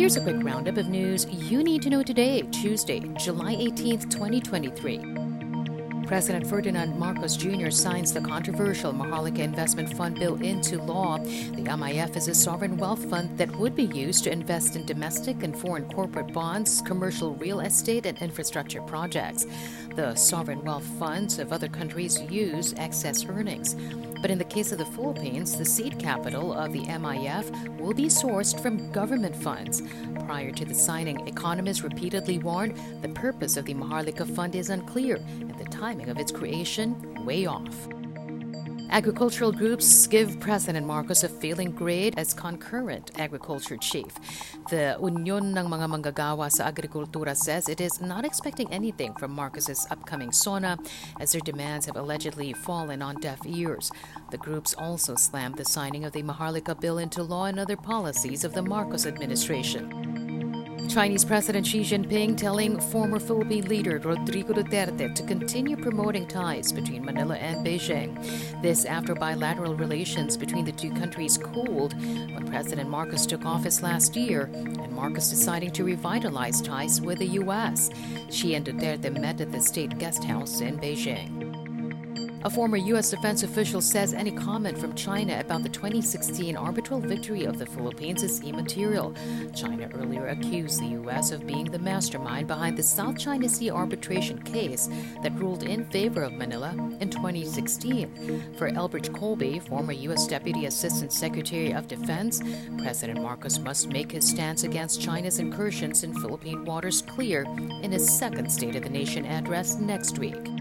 Here's a quick roundup of news you need to know today, Tuesday, July 18th, 2023. President Ferdinand Marcos Jr. signs the controversial Maharlika Investment Fund bill into law. The MIF is a sovereign wealth fund that would be used to invest in domestic and foreign corporate bonds, commercial real estate, and infrastructure projects. The sovereign wealth funds of other countries use excess earnings. But in the case of the Philippines, the seed capital of the MIF will be sourced from government funds. Prior to the signing, economists repeatedly warned the purpose of the Maharlika Fund is unclear and the timing of its creation way off. Agricultural groups give President Marcos a failing grade as concurrent agriculture chief. The Union ng mga manggagawa sa agrikultura says it is not expecting anything from Marcos's upcoming SONA as their demands have allegedly fallen on deaf ears. The groups also slammed the signing of the Maharlika bill into law and other policies of the Marcos administration. Chinese President Xi Jinping telling former Philippine leader Rodrigo Duterte to continue promoting ties between Manila and Beijing. This after bilateral relations between the two countries cooled when President Marcos took office last year and Marcos deciding to revitalize ties with the U.S. Xi and Duterte met at the state guest house in Beijing. A former U.S. defense official says any comment from China about the 2016 arbitral victory of the Philippines is immaterial. China earlier accused the U.S. of being the mastermind behind the South China Sea arbitration case that ruled in favor of Manila in 2016. For Elbridge Colby, former U.S. Deputy Assistant Secretary of Defense, President Marcos must make his stance against China's incursions in Philippine waters clear in his second State of the Nation address next week.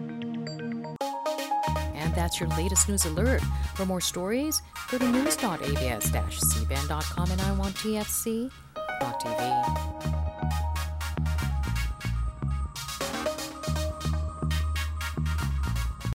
That's your latest news alert. For more stories, go to news.abs-cbn.com and I want TFC.tv.